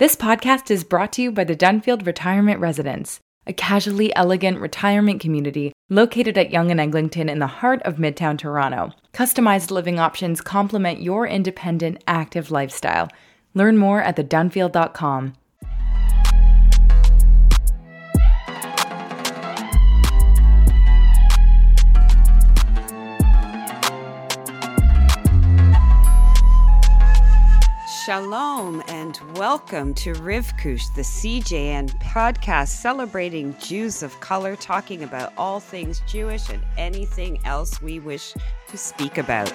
This podcast is brought to you by the Dunfield Retirement Residence, a casually elegant retirement community located at Yonge and Eglinton in the heart of Midtown Toronto. Customized living options complement your independent, active lifestyle. Learn more at thedunfield.com. Shalom and welcome to Rivkush, the CJN podcast celebrating Jews of color, talking about all things Jewish and anything else we wish to speak about.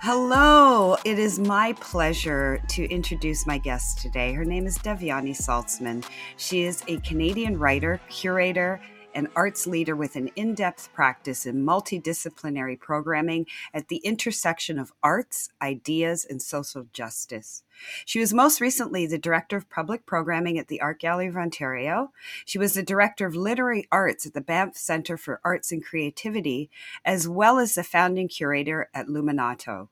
Hello, it is my pleasure to introduce my guest today. Her name is Devyani Saltzman. She is a Canadian writer, curator, an arts leader with an in depth practice in multidisciplinary programming at the intersection of arts, ideas, and social justice. She was most recently the Director of Public Programming at the Art Gallery of Ontario. She was the Director of Literary Arts at the Banff Centre for Arts and Creativity, as well as the founding curator at Luminato.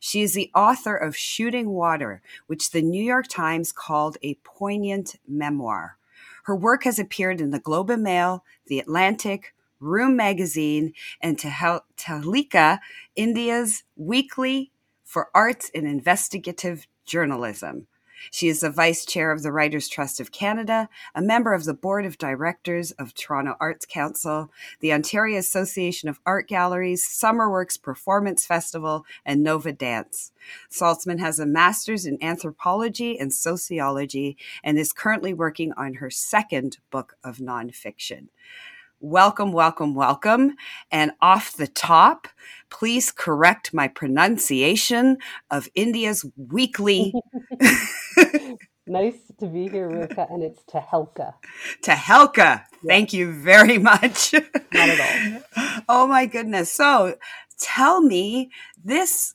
She is the author of Shooting Water, which the New York Times called a poignant memoir. Her work has appeared in the Globe and Mail, The Atlantic, Room Magazine, and Tahlika, India's weekly for arts and investigative journalism. She is the vice chair of the Writers' Trust of Canada, a member of the board of directors of Toronto Arts Council, the Ontario Association of Art Galleries, Summerworks Performance Festival, and Nova Dance. Saltzman has a master's in anthropology and sociology and is currently working on her second book of nonfiction welcome, welcome, welcome. And off the top, please correct my pronunciation of India's weekly. nice to be here, Rivka, and it's Tehelka. Tehelka. Yeah. Thank you very much. Not at all. oh my goodness. So tell me this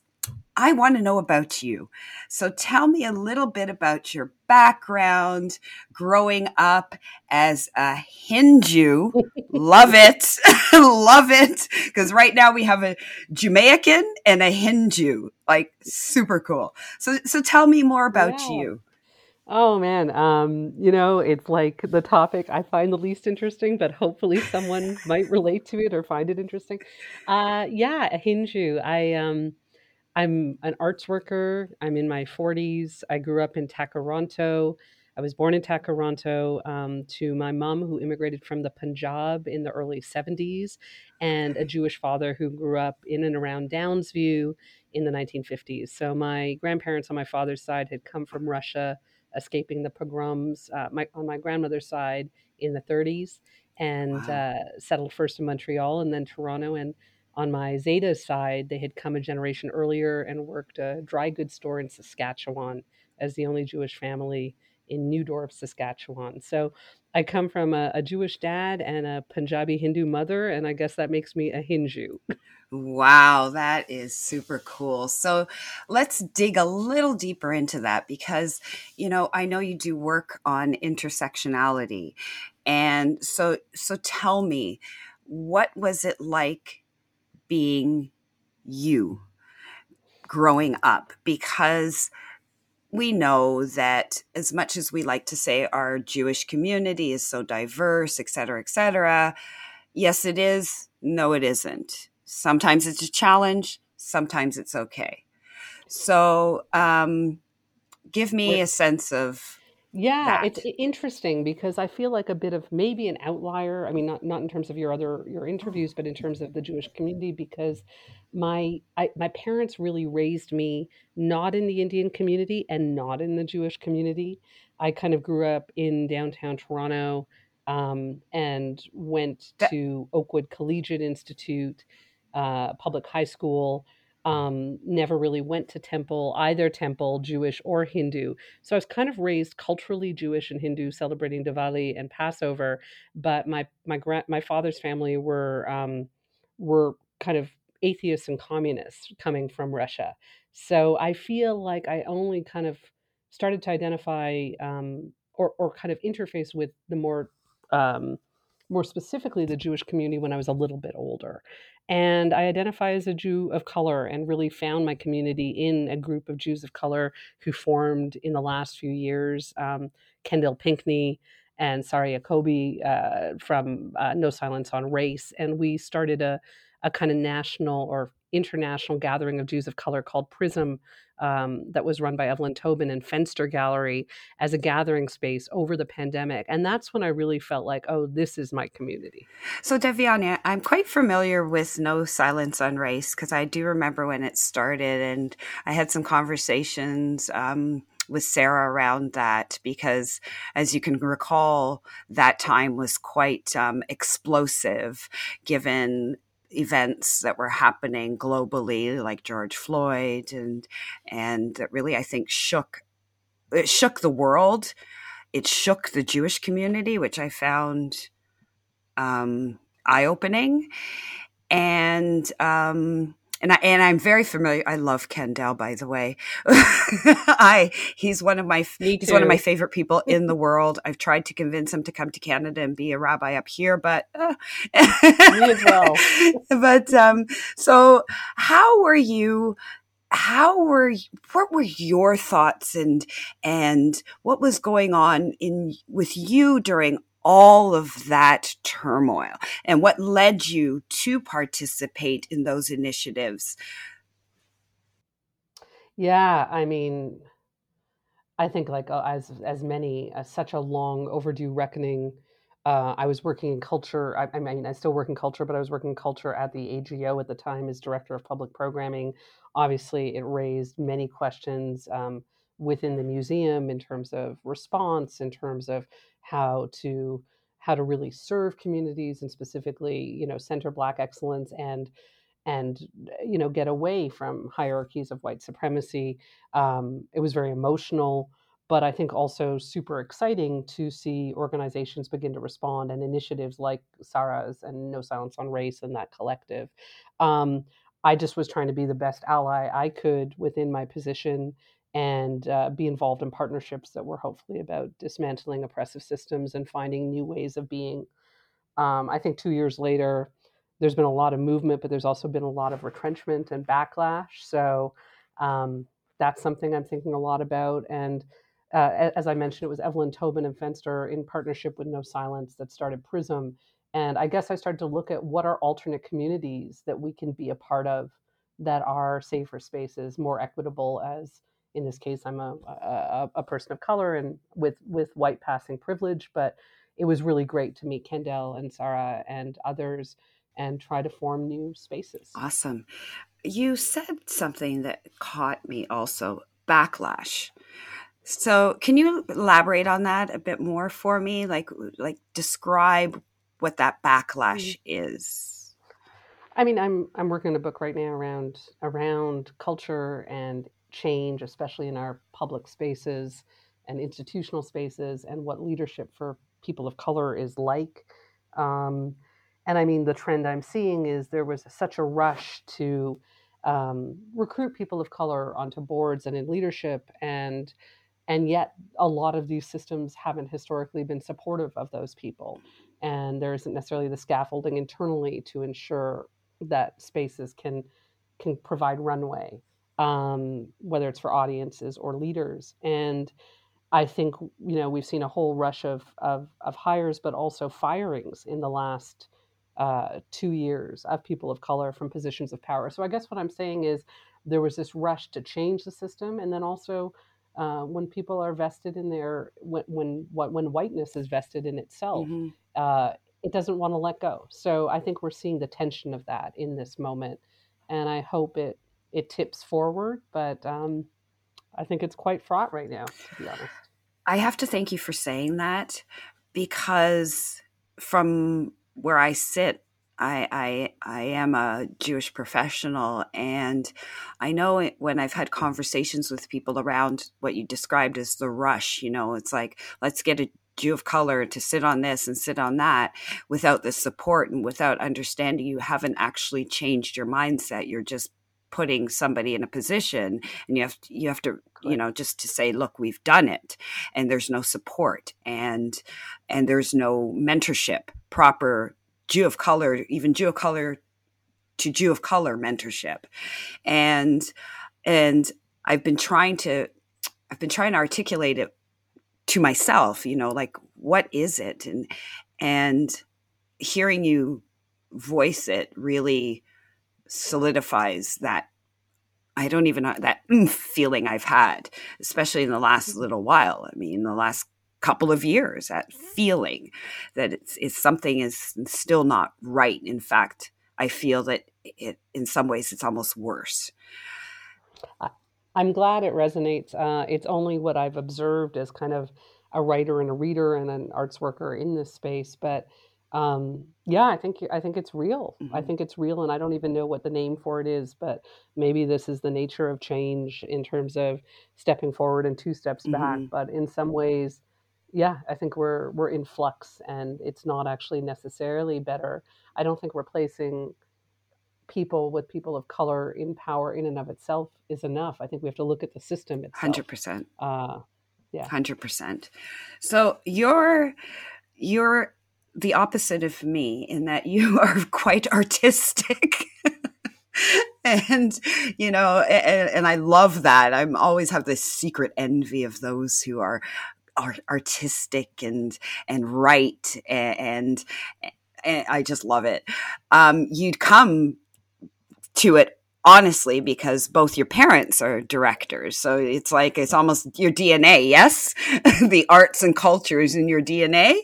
I want to know about you. So tell me a little bit about your background, growing up as a HinJew. love it. love it. Because right now we have a Jamaican and a HinJew. Like super cool. So so tell me more about yeah. you. Oh man, um, you know, it's like the topic I find the least interesting, but hopefully someone might relate to it or find it interesting. Uh, yeah, a Hindu. I um, I'm an arts worker. I'm in my 40s. I grew up in Tkaronto. I was born in Tkaronto um, to my mom, who immigrated from the Punjab in the early 70s, and a Jewish father who grew up in and around Downsview in the 1950s. So my grandparents on my father's side had come from Russia, escaping the pogroms. Uh, my, on my grandmother's side in the 30s, and wow. uh, settled first in Montreal and then Toronto. And on my Zeta side, they had come a generation earlier and worked a dry goods store in Saskatchewan as the only Jewish family in Neudorf, Saskatchewan. So I come from a, a, Jewish dad and a Punjabi Hindu mother, and I guess that makes me a HinJew. Wow, that is super cool. So let's dig a little deeper into that because, you know, I know you do work on intersectionality. And so so tell me, what was it like being you growing up because we know that as much as we like to say our Jewish community is so diverse, et cetera, et cetera, yes, it is. No, it isn't. Sometimes it's a challenge. Sometimes it's okay. So, um, give me a sense of yeah, that. it's interesting because I feel like a bit of maybe an outlier. I mean, not not in terms of your other your interviews, but in terms of the Jewish community, because my I, my parents really raised me not in the Indian community and not in the Jewish community. I kind of grew up in downtown Toronto um, and went to Oakwood Collegiate Institute, uh, public high school um, never really went to temple, either temple, Jewish or Hindu. So I was kind of raised culturally Jewish and Hindu, celebrating Diwali and Passover. But my my gra- my father's family were um, were kind of atheists and communists coming from Russia. So I feel like I only kind of started to identify um, or or kind of interface with the more um, more specifically the Jewish community when I was a little bit older. And I identify as a Jew of color and really found my community in a group of Jews of color who formed in the last few years. Um, Kendall Pinckney and Sari Yacobi uh, from uh, No Silence on Race. And we started a, a kind of national or international gathering of Jews of color called Prism um, that was run by Evelyn Tauben and Fenster Gallery as a gathering space over the pandemic. And that's when I really felt like, oh, this is my community. So, Devyani, I'm quite familiar with No Silence on Race because I do remember when it started and I had some conversations. Um, with Sarah around that because, as you can recall, that time was quite um, explosive given events that were happening globally, like George Floyd, and and that really I think shook it shook the world. It shook the Jewish community, which I found um, eye opening, and um, and I and I'm very familiar. I love Ken Kendall, by the way. I he's one of my he's one of my favorite people in the world. I've tried to convince him to come to Canada and be a rabbi up here, but uh, me as well. but um, so, how were you? How were what were your thoughts and and what was going on in with you during all of that turmoil and what led you to participate in those initiatives? Yeah, I mean, I think like uh, as as many, uh, such a long overdue reckoning. Uh, I was working in culture. I, I, mean, I still work in culture, but I was working in culture at the AGO at the time as director of public programming. Obviously, it raised many questions um, within the museum in terms of response, in terms of how to how to really serve communities and specifically you know center black excellence and and you know get away from hierarchies of white supremacy. Um, it was very emotional but i think also super exciting to see organizations begin to respond and initiatives like sarah's and no silence on race and that collective. Um, i just was trying to be the best ally i could within my position and uh, be involved in partnerships that were hopefully about dismantling oppressive systems and finding new ways of being. Um, I think two years later, there's been a lot of movement, but there's also been a lot of retrenchment and backlash. So um, that's something I'm thinking a lot about. And uh, as I mentioned, it was Evelyn Tauben and Fenster in partnership with No Silence that started Prism. And I guess I started to look at what are alternate communities that we can be a part of that are safer spaces, more equitable as in this case, I'm a, a, a person of color and with with white passing privilege. But it was really great to meet Kendall and Sarah and others and try to form new spaces. Awesome. You said something that caught me also backlash. So, can you elaborate on that a bit more for me? Like, like describe what that backlash mm-hmm. is. I mean, I'm I'm working on a book right now around around culture and change, especially in our public spaces and institutional spaces, and what leadership for people of color is like. Um, and I mean, the trend I'm seeing is there was such a rush to um, recruit people of color onto boards and in leadership, and and yet a lot of these systems haven't historically been supportive of those people, and there isn't necessarily the scaffolding internally to ensure that spaces can can provide runway um, whether it's for audiences or leaders. And I think you know we've seen a whole rush of of, of hires, but also firings in the last uh, two years of people of color from positions of power. So I guess what I'm saying is there was this rush to change the system, and then also uh, when people are vested in their when when when whiteness is vested in itself, mm-hmm. uh, it doesn't want to let go. So I think we're seeing the tension of that in this moment, and I hope it it tips forward, but um, I think it's quite fraught right now, to be honest. I have to thank you for saying that because from where I sit, I, I I am a Jewish professional, and I know when I've had conversations with people around what you described as the rush. You know, it's like let's get a Jew of color to sit on this and sit on that without the support and without understanding you haven't actually changed your mindset. You're just putting somebody in a position and you have to, you have to you know just to say look we've done it and there's no support and and there's no mentorship proper jew of color even jew of color to jew of color mentorship. And and i've been trying to i've been trying to articulate it to myself you know like what is it? And and hearing you voice it really solidifies that I don't even know that feeling I've had, especially in the last mm-hmm. little while. I mean, the last couple of years, that feeling that it's, it's something is still not right. In fact, I feel that it, in some ways, it's almost worse. I'm glad it resonates. Uh, it's only what I've observed as kind of a writer and a reader and an arts worker in this space, but um, yeah, I think I think it's real. I hmm think it's real, and I don't even know what the name for it is, but maybe this is the nature of change in terms of stepping forward and two steps back. hmm But in some ways, yeah, I think we're we're in flux, and it's not actually necessarily better. I don't think replacing people with people of color in power in and of itself is enough. I think we have to look at the system Hundred itself. percent. Uh, yeah. Hundred percent. So you're you're the opposite of me in that you are quite artistic. and you know and, and, i love that. I'm always have this secret envy of those who are, are artistic and and write and, and i just love it. Um, you'd come to it honestly because both your parents are directors. So it's like it's almost your dna yes? The arts and cultures in your dna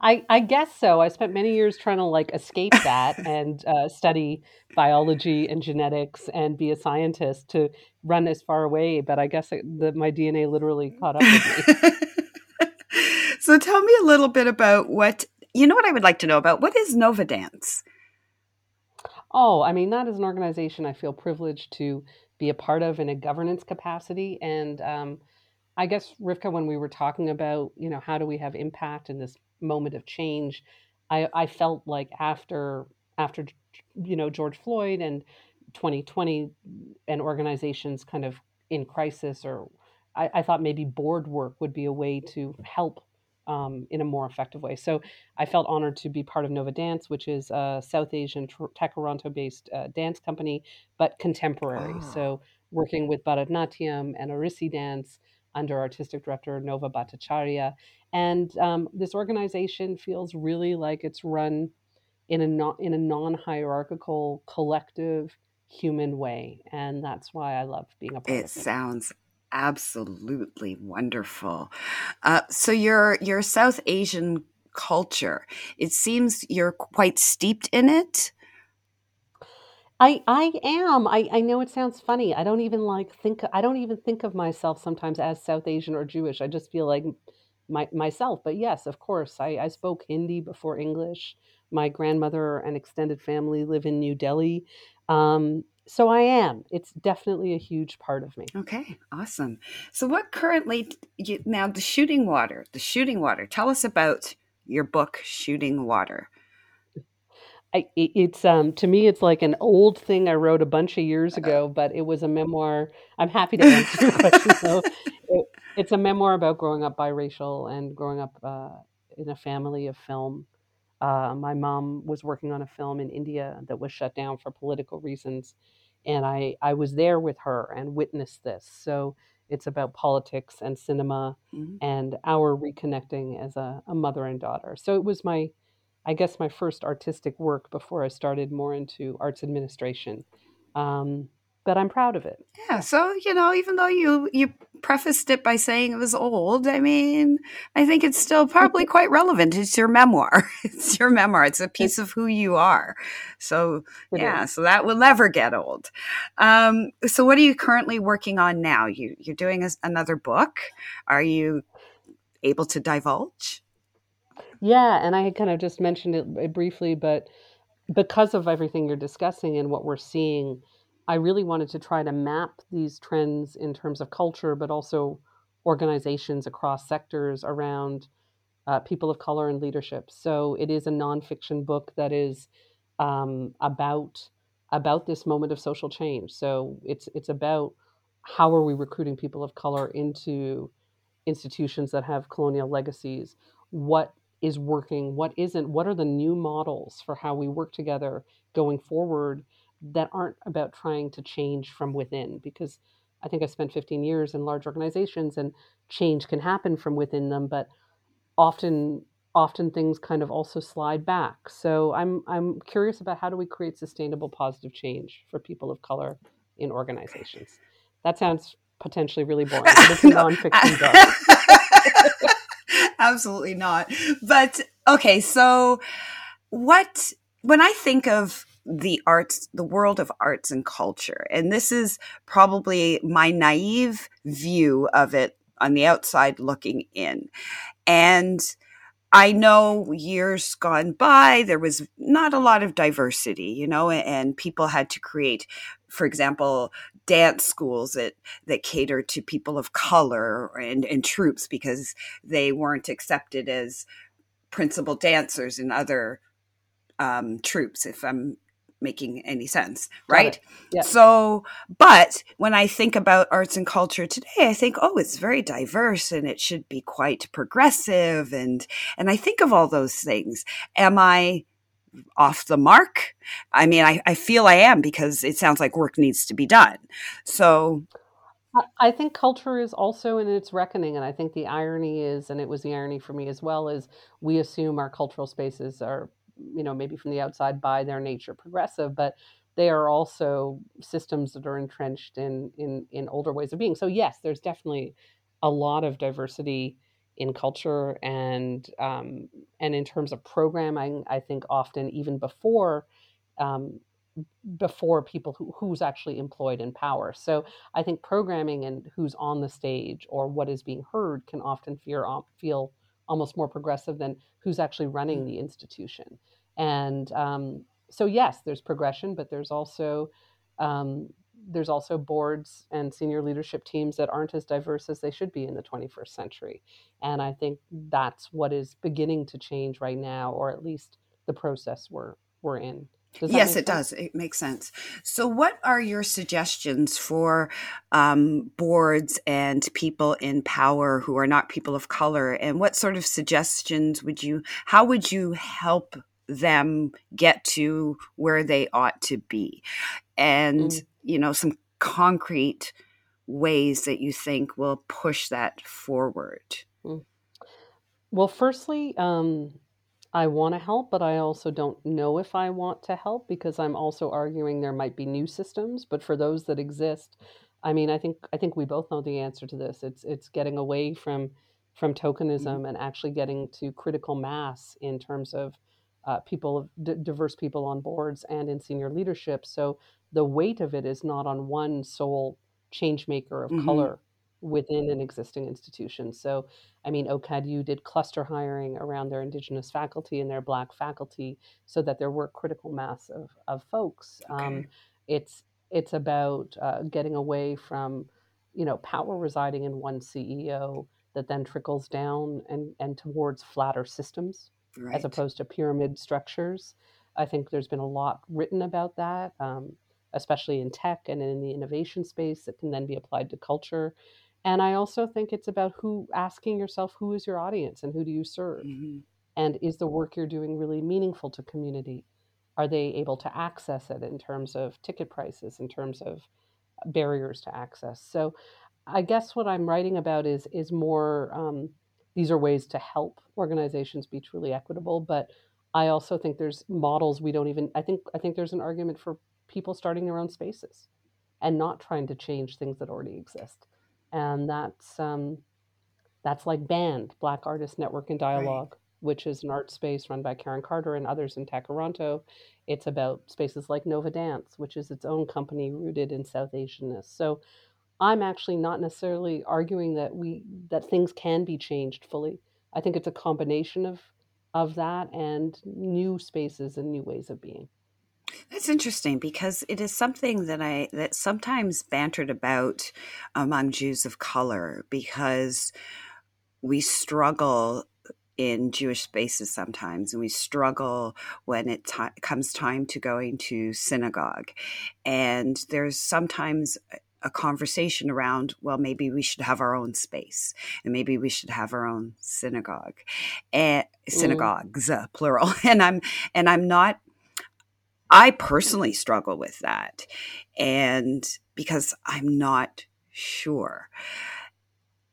I, I guess so. I spent many years trying to like escape that and uh, study biology and genetics and be a scientist to run as far away. But I guess it, the, my DNA literally caught up with me. so tell me a little bit about what you know. What I would like to know about what is Nova Dance. Oh, I mean that is an organization I feel privileged to be a part of in a governance capacity and. Um, I guess Rivka, when we were talking about, you know, how do we have impact in this moment of change. I, I felt like after after you know George Floyd and 2020 and organizations kind of in crisis or I, I thought maybe board work would be a way to help um, in a more effective way. So I felt honored to be part of Nova Dance, which is a South Asian Toronto based uh, dance company, but contemporary. Oh. So working with Bharatanatyam and Odissi dance under artistic director Nova Bhattacharya. And um, this organization feels really like it's run in a non, in a non-hierarchical, collective, human way, and that's why I love being a part it of it. Sounds absolutely wonderful. Uh, so your your South Asian culture, it seems you're quite steeped in it. I I am. I I know it sounds funny. I don't even like think I don't even think of myself sometimes as South Asian or Jewish. I just feel like my myself. But yes, of course, I I spoke Hindi before English. My grandmother and extended family live in New Delhi. Um, so I am. It's definitely a huge part of me. Okay, awesome. So what currently you, now the shooting water, the shooting water. Tell us about your book Shooting Water. I, it's um to me it's like an old thing I wrote a bunch of years ago, but it was a memoir. I'm happy to answer your question. So it, it's a memoir about growing up biracial and growing up uh, in a family of film. Uh, my mom was working on a film in India that was shut down for political reasons, and I I was there with her and witnessed this. So it's about politics and cinema mm-hmm. and our reconnecting as a, a mother and daughter. So it was my I guess, my first artistic work before I started more into arts administration. Um, but I'm proud of it. Yeah. So you know, even though you you prefaced it by saying it was old, I mean, I think it's still probably quite relevant. It's your memoir. It's your memoir. It's a piece of who you are. So yeah. So that will never get old. Um, so what are you currently working on now? You you're doing a, another book. Are you able to divulge? Yeah, and I had kind of just mentioned it briefly, but because of everything you're discussing and what we're seeing, I really wanted to try to map these trends in terms of culture, but also organizations across sectors around uh, people of color and leadership. So it is a nonfiction book that is um, about about this moment of social change. So it's it's about how are we recruiting people of color into institutions that have colonial legacies? What is working? What isn't? What are the new models for how we work together going forward that aren't about trying to change from within? Because I think I spent 15 years in large organizations and change can happen from within them, but often often things kind of also slide back. So I'm I'm curious about how do we create sustainable positive change for people of color in organizations. That sounds potentially really boring, but it's a no, nonfiction book. Absolutely not. But okay, so what when I think of the arts, the world of arts and culture, and this is probably my naive view of it on the outside looking in. And I know years gone by, there was not a lot of diversity, you know, and people had to create, for example, dance schools that, that cater to people of color and, and troops because they weren't accepted as principal dancers in other um, troops, if I'm making any sense, right? Yeah. So, but when I think about arts and culture today, I think, oh, it's very diverse and it should be quite progressive, and and I think of all those things. Am I off the mark? I mean, I, I feel I am because it sounds like work needs to be done. So. I think culture is also in its reckoning, and I think the irony is, and it was the irony for me as well, is we assume our cultural spaces are you know, maybe from the outside by their nature progressive, but they are also systems that are entrenched in in in older ways of being. So yes, there's definitely a lot of diversity in culture and um, and in terms of programming. I think often even before. Um, before people who, who's actually employed in power. So I think programming and who's on the stage or what is being heard can often feel feel almost more progressive than who's actually running mm. the institution. And um, so, yes, there's progression, but there's also um, there's also boards and senior leadership teams that aren't as diverse as they should be in the 21st century. And I think that's what is beginning to change right now, or at least the process we're we're in yes, it sense? does. It makes sense. So, what are your suggestions for um, boards and people in power who are not people of color? And what sort of suggestions would you? How would you help them get to where they ought to be? And mm. you know, some concrete ways that you think will push that forward. Mm. Well, firstly, um, I want to help, but I also don't know if I want to help because I'm also arguing there might be new systems. But for those that exist, I mean, I think I think we both know the answer to this. It's it's getting away from from tokenism mm-hmm. and actually getting to critical mass in terms of uh, people, d- diverse people on boards and in senior leadership. So the weight of it is not on one sole change maker of mm-hmm. color within an existing institution. So, I mean, OCADU did cluster hiring around their Indigenous faculty and their Black faculty so that there were critical mass of, of folks. Um, okay. Um, it's it's about uh, getting away from, you know, power residing in one CEO that then trickles down and, and towards flatter systems right. as opposed to pyramid structures. I think there's been a lot written about that, um, especially in tech and in the innovation space that can then be applied to culture. And I also think it's about who asking yourself who is your audience and who do you serve? Mm-hmm. And is the work you're doing really meaningful to community? Are they able to access it in terms of ticket prices, in terms of barriers to access? So I guess what I'm writing about is is more um, these are ways to help organizations be truly equitable, but I also think there's models we don't even I think I think there's an argument for people starting their own spaces and not trying to change things that already exist and that's um, that's like Band, Black Artist Network and Dialogue, right. which is an art space run by Karen Carter and others in Tkaronto. It's about spaces like Nova Dance, which is its own company rooted in South Asianness. So I'm actually not necessarily arguing that we that things can be changed fully. I think it's a combination of of that and new spaces and new ways of being. That's interesting because it is something that I that sometimes bantered about among Jews of color because we struggle in Jewish spaces sometimes, and we struggle when it t- comes time to going to synagogue. And there's sometimes a conversation around, well, maybe we should have our own space, and maybe we should have our own synagogue, and mm. synagogues, mm. plural. And I'm and I'm not. I personally struggle with that, and because I'm not sure.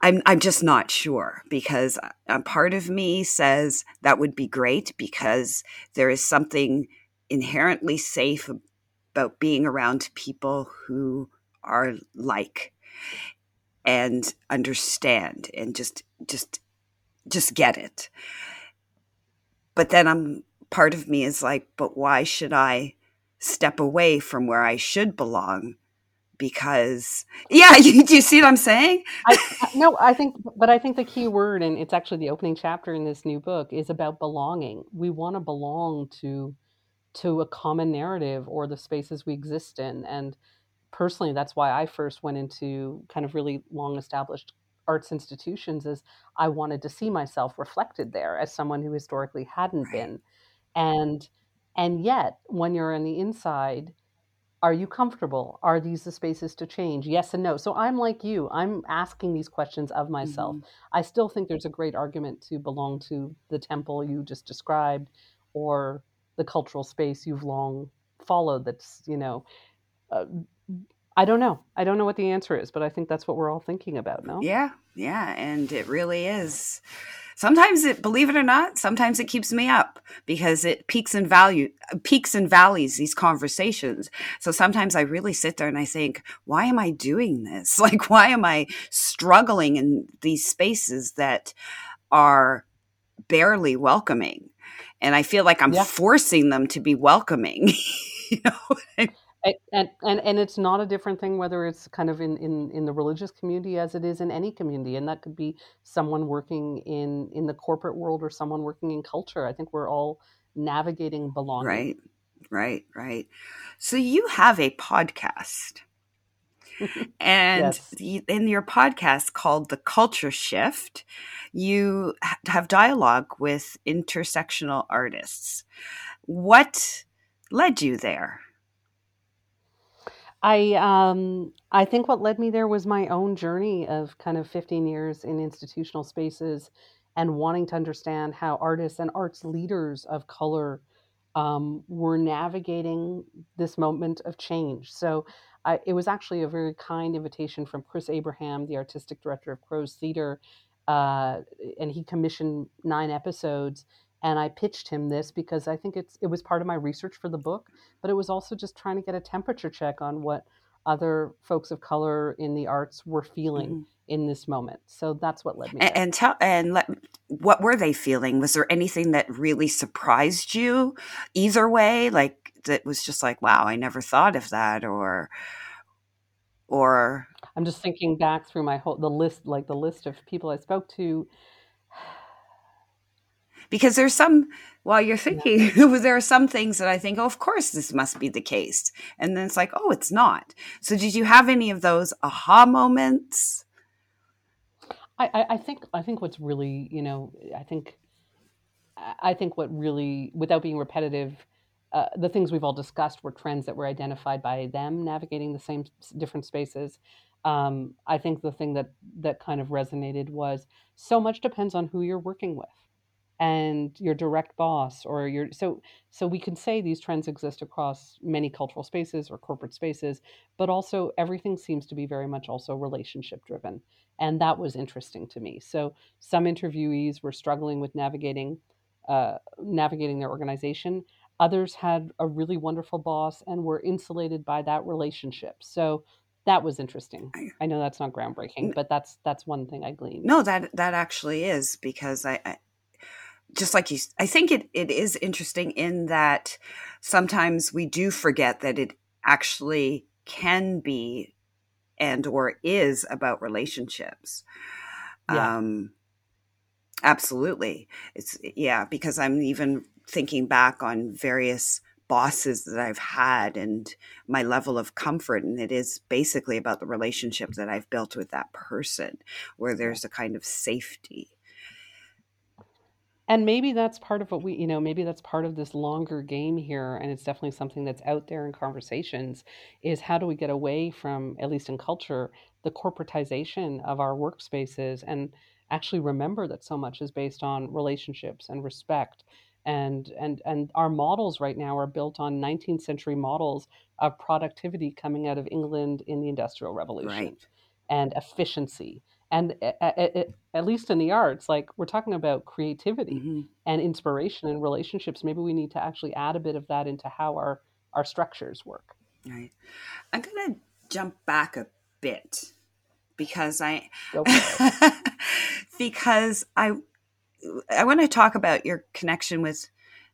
I'm, I'm just not sure because a part of me says that would be great because there is something inherently safe about being around people who are like and understand and just just just get it but then i'm part of me is like but why should i step away from where i should belong? Because yeah you, do you see what i'm saying? I, no i think but i think the key word and it's actually the opening chapter in this new book is about belonging. We want to belong to to a common narrative or the spaces we exist in and personally that's why i first went into kind of really long established arts institutions is i wanted to see myself reflected there as someone who historically hadn't been and and yet when you're on the inside are you comfortable? Are these the spaces to change? Yes and no. So I'm like you. I'm asking these questions of myself. Mm-hmm. I still think there's a great argument to belong to the temple you just described or the cultural space you've long followed that's, you know, uh, I don't know. I don't know what the answer is, but I think that's what we're all thinking about, no? Yeah. Yeah, and it really is sometimes it believe it or not sometimes it keeps me up because it peaks and value peaks and valleys these conversations. So sometimes i really sit there and i think why am i doing this? Like why am i struggling in these spaces that are barely welcoming? And i feel like i'm yeah. forcing them to be welcoming you know and, and and it's not a different thing whether it's kind of in, in in the religious community as it is in any community and that could be someone working in in the corporate world or someone working in culture. I think we're all navigating belonging. Right right right. So you have a podcast and yes. in your podcast called the culture shift you have dialogue with intersectional artists. What led you there I um I think what led me there was my own journey of kind of 15 years in institutional spaces and wanting to understand how artists and arts leaders of color um, were navigating this moment of change. So I, it was actually a very kind invitation from Chris Abraham, the artistic director of Crow's Theater, uh, and he commissioned nine episodes and I pitched him this because I think it's it was part of my research for the book, but it was also just trying to get a temperature check on what other folks of color in the arts were feeling mm-hmm. in this moment. So that's what led me. And, and tell and let what were they feeling? Was there anything that really surprised you either way? Like that was just like, wow, I never thought of that, or or I'm just thinking back through my whole the list, like the list of people I spoke to because there's some while you're thinking yeah. there are some things that i think oh of course this must be the case. And then it's like oh it's not. So did you have any of those aha moments? I i think i think what's really you know i think i think what really without being repetitive uh, the things we've all discussed were trends that were identified by them navigating the same different spaces. Um, i think the thing that that kind of resonated was so much depends on who you're working with and your direct boss or your so so we can say these trends exist across many cultural spaces or corporate spaces but also everything seems to be very much also relationship driven and that was interesting to me so some interviewees were struggling with navigating uh, navigating their organization others had a really wonderful boss and were insulated by that relationship so that was interesting. I know that's not groundbreaking, but that's that's one thing I gleaned. No, that that actually is because I, I just like you, I think it, it is interesting in that sometimes we do forget that it actually can be and or is about relationships. Yeah. Um, absolutely. It's yeah, because I'm even thinking back on various bosses that I've had and my level of comfort. And it is basically about the relationship that I've built with that person where there's a kind of safety and maybe that's part of what we you know maybe that's part of this longer game here and it's definitely something that's out there in conversations is how do we get away from at least in culture the corporatization of our workspaces and actually remember that so much is based on relationships and respect and and and our models right now are built on 19th century models of productivity coming out of England in the industrial revolution Right. and efficiency and a- a- a- at least in the arts like we're talking about creativity hmm and inspiration and relationships maybe we need to actually add a bit of that into how our our structures work Right. I'm going to jump back a bit because I go for it because I I want to talk about your connection with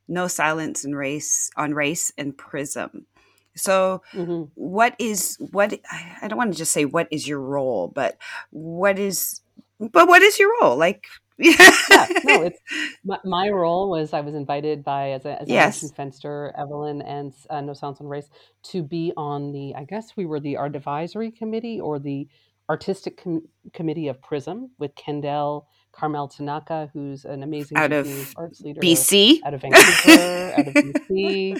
No Silence and Race on Race and Prism. So hmm what is what I don't want to just say what is your role, but what is but what is your role? Like yeah no it's my, my role was i was invited by as, I- as yes. fenster evelyn and uh, no silence on race to be on the i guess we were the art advisory committee or the artistic com- committee of prism with kendall carmel tanaka who's an amazing Out of arts leader BC. out of vancouver out of BC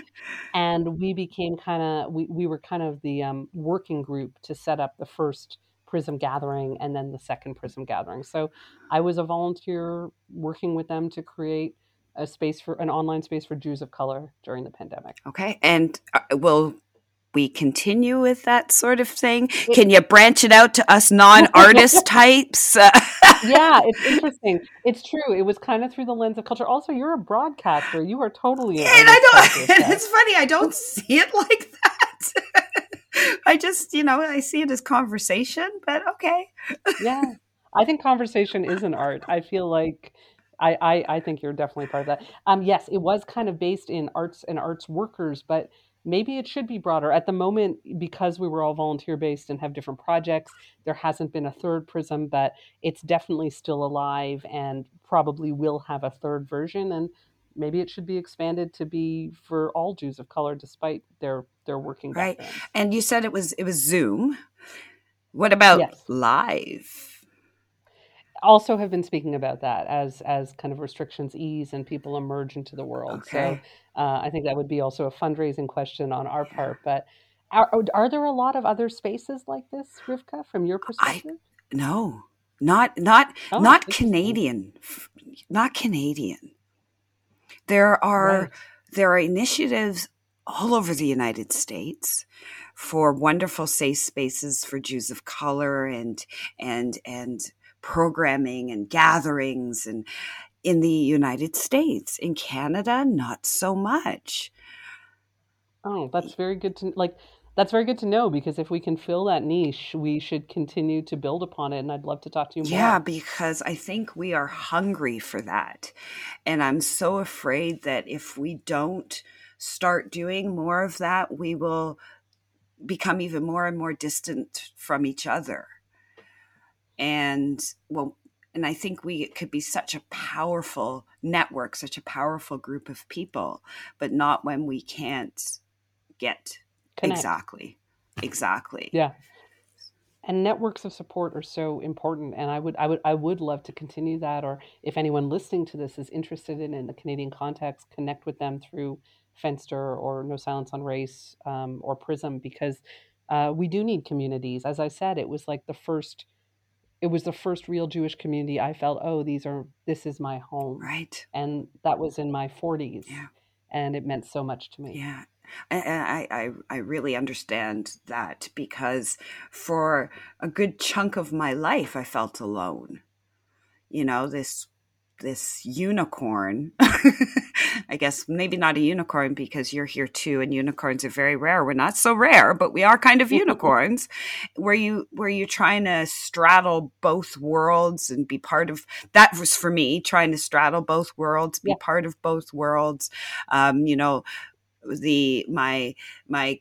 and we became kind of we, we were kind of the um, working group to set up the first prism gathering and then the second prism gathering so i was a volunteer working with them to create a space for an online space for jews of color during the pandemic Okay. And uh, will we continue with that sort of thing? Can you branch it out to us non-artist types? Uh, yeah it's interesting it's true it was kind of through the lens of culture also you're a broadcaster you are totally an and I don't. And it's funny. I don't see it like that. I just, you know, I see it as conversation. But okay. Yeah, I think conversation is an art. I feel like I, I I think you're definitely part of that. Um, yes, it was kind of based in arts and arts workers, but maybe it should be broader. At the moment, because we were all volunteer based and have different projects, there hasn't been a third prism, but it's definitely still alive and probably will have a third version. And maybe it should be expanded to be for all Jews of color, despite their their working Right. backgrounds. And you said it was it was Zoom. What about Yes. live? Also have been speaking about that as as kind of restrictions ease and people emerge into the world. So uh, I think that would be also a fundraising question on our Yeah. part. But are, are there a lot of other spaces like this, Rivka, from your I perspective? no. Not not Oh, not. Canadian. Not Canadian. There are Right. there are initiatives all over the United States for wonderful safe spaces for Jews of color and and and programming and gatherings and in the United States. In Canada, not so much. Oh, that's very good to like. That's very good to know because if we can fill that niche, we should continue to build upon it. And I'd love to talk to you more. Yeah, because I think we are hungry for that. And I'm so afraid that if we don't start doing more of that, we will become even more and more distant from each other. And well, and I think we could be such a powerful network, such a powerful group of people, but not when we can't get Connect. exactly. Exactly. Yeah. and networks of support are so important and i would i would i would love to continue that or if anyone listening to this is interested in in the canadian context connect with them through fenster or no silence on race um, or prism because uh, we do need communities as i said it was like the first it was the first real jewish community i felt oh these are this is my home Right. and that was in my 40s Yeah. and it meant so much to me Yeah. I, I, I really understand that because for a good chunk of my life, I felt alone. You know, this this unicorn. I guess maybe not a unicorn because you're here too, and unicorns are very rare. We're not so rare, but we are kind of unicorns. Where you where you're trying to straddle both worlds and be part of that was for me trying to straddle both worlds, be Yeah. part of both worlds. Um, you know, the my my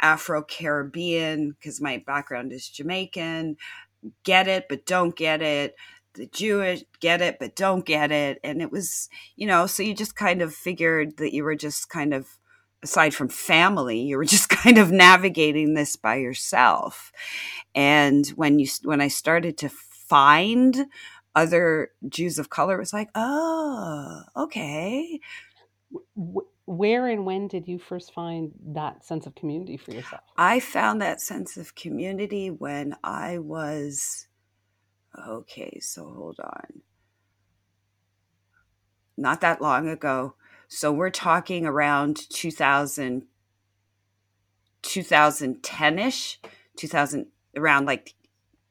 Afro Caribbean because my background is Jamaican. Get it, but don't get it. The Jewish get it, but don't get it. And it was, you know, so you just kind of figured that you were just kind of, aside from family, you were just kind of navigating this by yourself. And when you when I started to find other Jews of color, it was like, oh, okay. Where and when did you first find that sense of community for yourself? I found that sense of community when I was, okay, so hold on. Not that long ago. So we're talking around 2000, 2010 ish, 2000, around like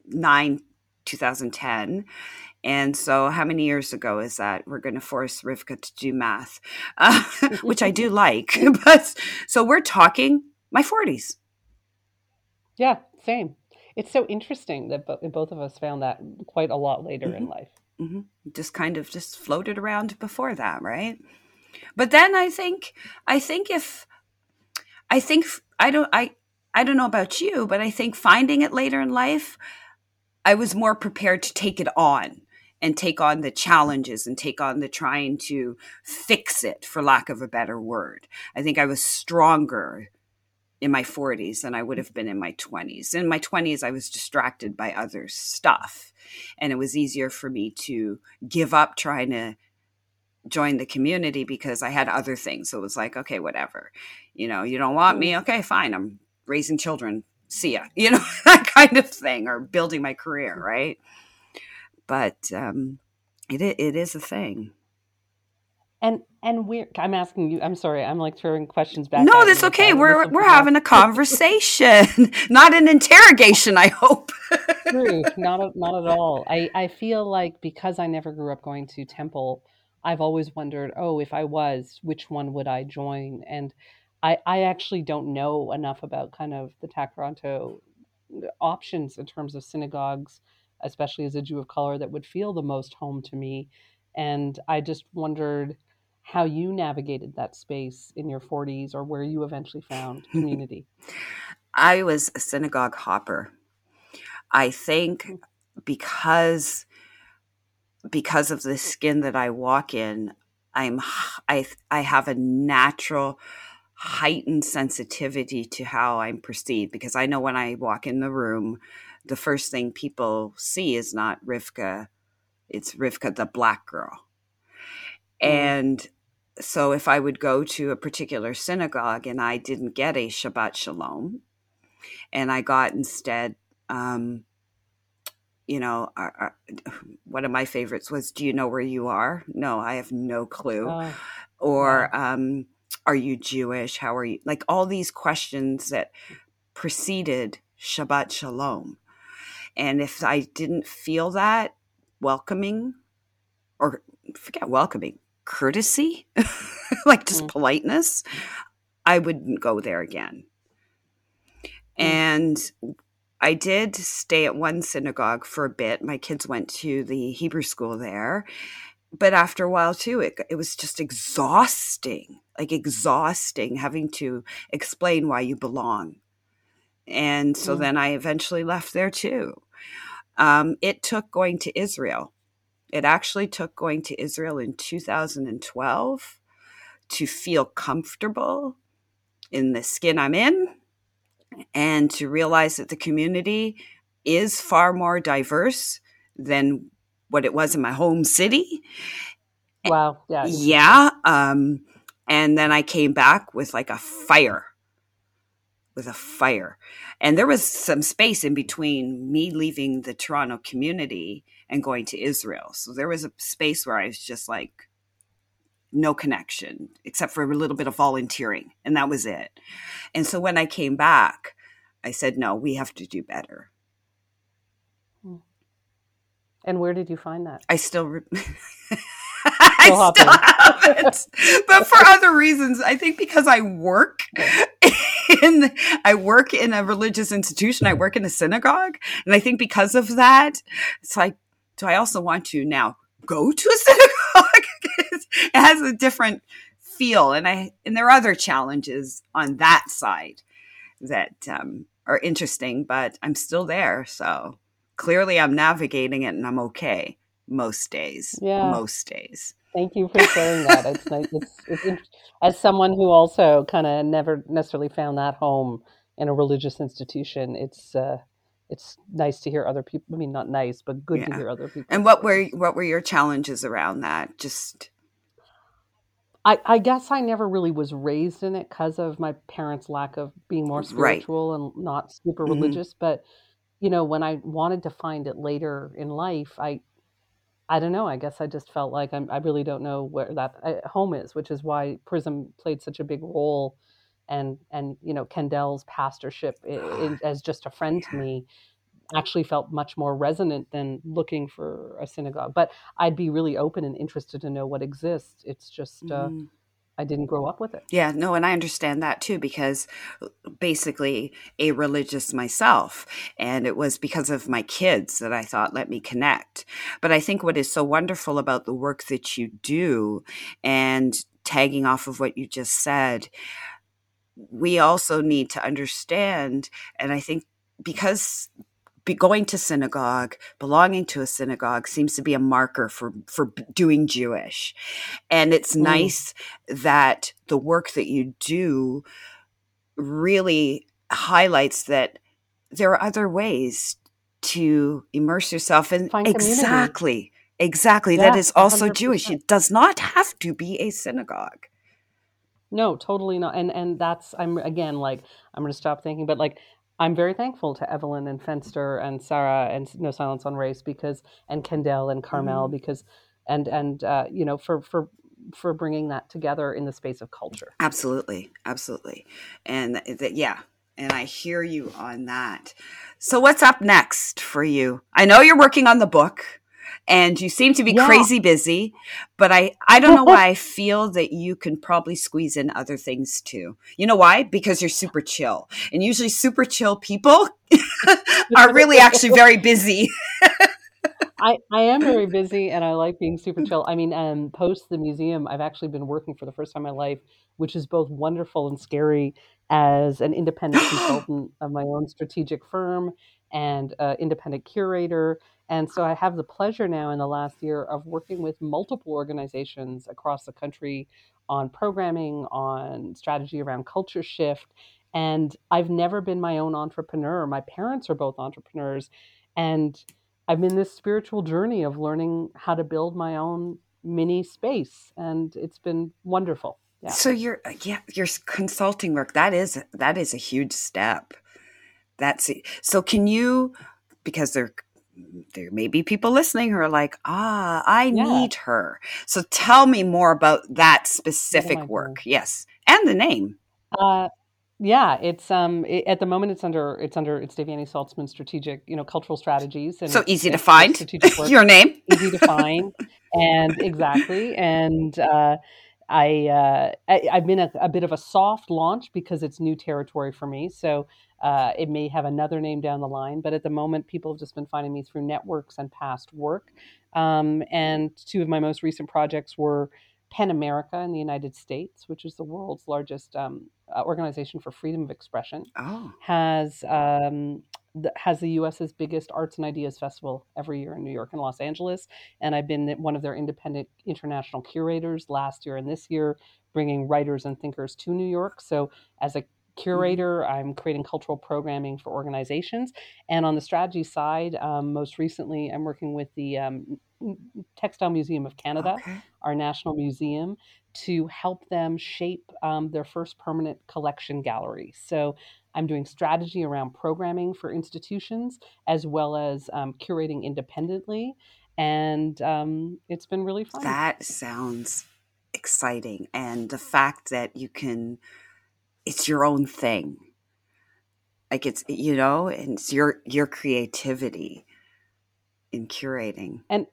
9, 2010. And so, how many years ago is that? We're going to force Rivka to do math, uh, which I do like. but so we're talking my 40s. Yeah, same. It's so interesting that both of us found that quite a lot later mm-hmm. in life. Mm-hmm. Just kind of just floated around before that, right? But then I think, I think if, I think I don't, I, I don't know about you, but I think finding it later in life, I was more prepared to take it on and take on the challenges and take on the trying to fix it, for lack of a better word. I think I was stronger in my 40s than I would mm. have been in my 20s. In my 20s, I was distracted by other stuff. And it was easier for me to give up trying to join the community because I had other things. So it was like, okay, whatever. You know, you don't want me? Mm. Okay, fine. I'm raising children. See ya. You know, that kind of thing, or building my career, mm. right? but um, it it is a thing. And and we're I'm asking you. I'm sorry. I'm like throwing questions back. No, that's okay. We're we're having a conversation, not an interrogation. I hope. True. Not not at all. I I feel like because I never grew up going to temple, I've always wondered. Oh, if I was, which one would I join? And I I actually don't know enough about kind of the Toronto options in terms of synagogues especially as a Jew of color, that would feel the most home to me. And I just wondered how you navigated that space in your 40s or where you eventually found community. I was a synagogue hopper. I think mm. because because of the skin that I walk in, I'm I I have a natural heightened sensitivity to how I'm perceived because I know when I walk in the room the first thing people see is not Rivka, it's Rivka the black girl. Mm. And so if I would go to a particular synagogue and I didn't get a Shabbat Shalom, and I got instead, um, you know, our, our, one of my favorites was, "Do you know where you are?" No, I have no clue. Oh, or, um, "Are you Jewish? How are you?" Like all these questions that preceded Shabbat Shalom. And if I didn't feel that welcoming or forget welcoming, courtesy, like just mm. politeness, I wouldn't go there again. Mm. And I did stay at one synagogue for a bit. My kids went to the Hebrew school there. But after a while, too, it, it was just exhausting, like exhausting having to explain why you belong. And so mm. then I eventually left there too. Um, it took going to Israel. It actually took going to Israel in 2012 to feel comfortable in the skin I'm in and to realize that the community is far more diverse than what it was in my home city. Wow. Yeah. Yeah. Um, and then I came back with like a fire, with a fire. And there was some space in between me leaving the Toronto community and going to Israel. So there was a space where I was just like, no connection except for a little bit of volunteering. And that was it. And so when I came back, I said, no, we have to do better. Hmm. And where did you find that? I still. Re- I still haven't, but for other reasons. I think because I work in I work in a religious institution. I work in a synagogue, and I think because of that, it's like, do I also want to now go to a synagogue? it has a different feel, and I and there are other challenges on that side that um, are interesting, but I'm still there. So clearly, I'm navigating it, and I'm okay most days. Yeah, most days. Thank you for sharing that. It's nice. It's, it's as someone who also kind of never necessarily found that home in a religious institution. It's uh, it's nice to hear other people. I mean, not nice, but good yeah. to hear other people. And what were what were your challenges around that? Just I, I guess I never really was raised in it because of my parents' lack of being more spiritual right. and not super mm-hmm. religious. But you know, when I wanted to find it later in life, I I don't know. I guess I just felt like I'm, I really don't know where that uh, home is, which is why Prism played such a big role, and and you know Kendall's pastorship in, in, as just a friend to me actually felt much more resonant than looking for a synagogue. But I'd be really open and interested to know what exists. It's just uh, mm. I didn't grow up with it. Yeah, no, and I understand that too because uh, basically a religious myself, and it was because of my kids that I thought let me connect. But I think what is so wonderful about the work that you do, and tagging off of what you just said, we also need to understand, and I think because be going to synagogue, belonging to a synagogue seems to be a marker for for doing Jewish. And it's mm. nice that the work that you do really highlights that there are other ways to immerse yourself in Find exactly community. exactly yeah, that is also 100%. Jewish. It does not have to be a synagogue. No, totally not. And and that's I'm again like I'm going to stop thinking but like I'm very thankful to Evelyn and Fenster and Sarah and No Silence on Race because and Kendall and Carmel mm. because and and uh, you know for for for bringing that together in the space of culture. Absolutely, absolutely, and that yeah, and I hear you on that. So what's up next for you? I know you're working on the book and you seem to be yeah. crazy busy but i i don't know why i feel that you can probably squeeze in other things too you know why because you're super chill and usually super chill people are really actually very busy I, I am very busy and I like being super chill. I mean, um, post the museum, I've actually been working for the first time in my life, which is both wonderful and scary as an independent consultant of my own strategic firm and uh, independent curator and so I have the pleasure now in the last year of working with multiple organizations across the country on programming, on strategy around culture shift. And I've never been my own entrepreneur. My parents are both entrepreneurs. And I'm in this spiritual journey of learning how to build my own mini space. And it's been wonderful. Yeah. So your yeah, your consulting work, that is that is a huge step. That's it. so can you because they're there may be people listening who are like, ah, I yeah. need her. So tell me more about that specific oh work. God. Yes. And the name. Uh, yeah, it's um it, at the moment it's under it's under it's Devyani Saltzman strategic you know cultural strategies and so easy to find your name easy to find and exactly and uh, I, uh, I have been a, a, bit of a soft launch because it's new territory for me so uh, it may have another name down the line, but at the moment, people have just been finding me through networks and past work. Um, and two of my most recent projects were PEN America in the United States, which is the world's largest um, uh, organization for freedom of expression, oh. has um, the, has the U.S.'s biggest arts and ideas festival every year in New York and Los Angeles. And I've been one of their independent international curators last year and this year, bringing writers and thinkers to New York. So as a Mm-hmm. curator. I'm creating cultural programming for organizations. And on the strategy side, um, most recently, I'm working with the um, Textile Museum of Canada, okay. our national museum, to help them shape um, their first permanent collection gallery. So I'm doing strategy around programming for institutions as well as um, curating independently. And um, it's been really fun. That sounds exciting. And the fact that you can it's your own thing. Like it's you know and it's your your creativity in curating. And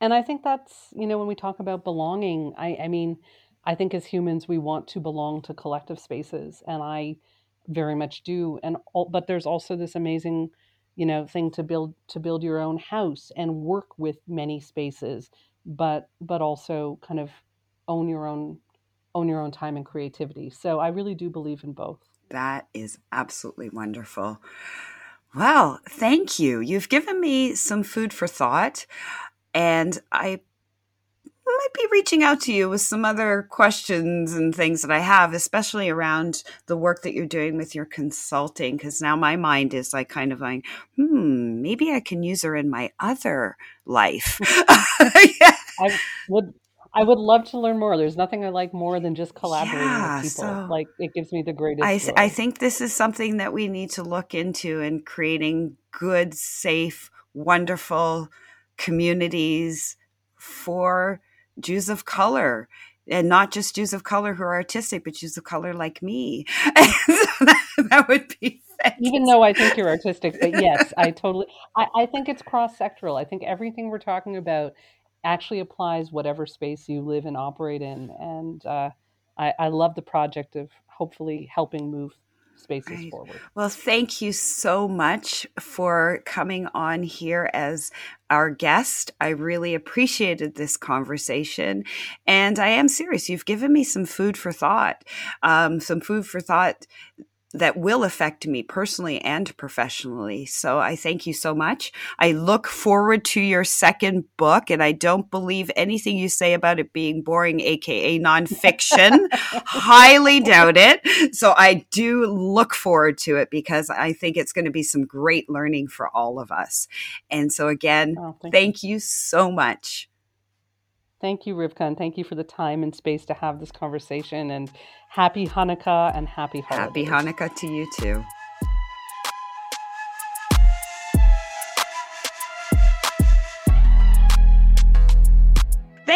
and i think that's you know when we talk about belonging i i mean i think as humans we want to belong to collective spaces and i very much do. And all, but there's also this amazing you know thing to build to build your own house and work with many spaces but but also kind of own your own own your own time and creativity. So I really do believe in both. That is absolutely wonderful. Well, thank you. You've given me some food for thought, and I might be reaching out to you with some other questions and things that I have, especially around the work that you're doing with your consulting. Because now my mind is like kind of like, hmm, maybe I can use her in my other life. yeah. I would I would love to learn more. There's nothing I like more than just collaborating yeah, with people. So like it gives me the greatest. I, th- I think this is something that we need to look into in creating good, safe, wonderful communities for Jews of color. And not just Jews of color who are artistic, but Jews of color like me. that, that would be even though I think you're artistic, but yes, I totally. I, I think it's cross sectoral. I think everything we're talking about actually applies whatever space you live and operate in. And uh, I, I, love the project of hopefully helping move spaces right. forward. Well, thank you so much for coming on here as our guest. I really appreciated this conversation. And I am serious. You've given me some food for thought, um, some food for thought that will affect me personally and professionally. So I thank you so much. I look forward to your second book, and I don't believe anything you say about it being boring, aka nonfiction. Highly doubt it. So I do look forward to it because I think it's going to be some great learning for all of us. And so again, oh, thank, thank you. you so much. Thank you, Rivka, and thank you for the time and space to have this conversation. And happy Hanukkah and happy holidays. Happy Hanukkah to you too.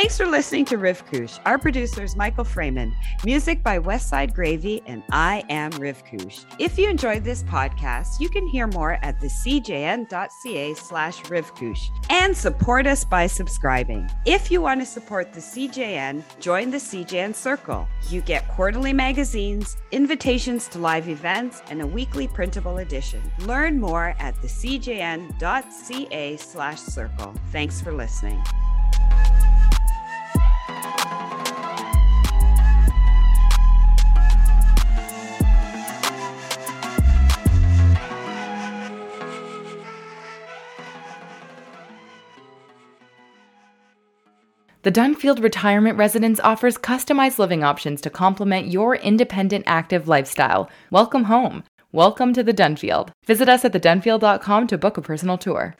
Thanks for listening to Rivkush. Our producer is Michael Freeman. Music by Westside Gravy, and I am Rivkush. If you enjoyed this podcast, you can hear more at the thecjn.ca slash rivkush and support us by subscribing. If you want to support the CJN, join the CJN Circle. You get quarterly magazines, invitations to live events, and a weekly printable edition. Learn more at the thecjn.ca slash circle. Thanks for listening. The Dunfield Retirement Residence offers customized living options to complement your independent active lifestyle. Welcome home. Welcome to the Dunfield. Visit us at thedunfield.com to book a personal tour.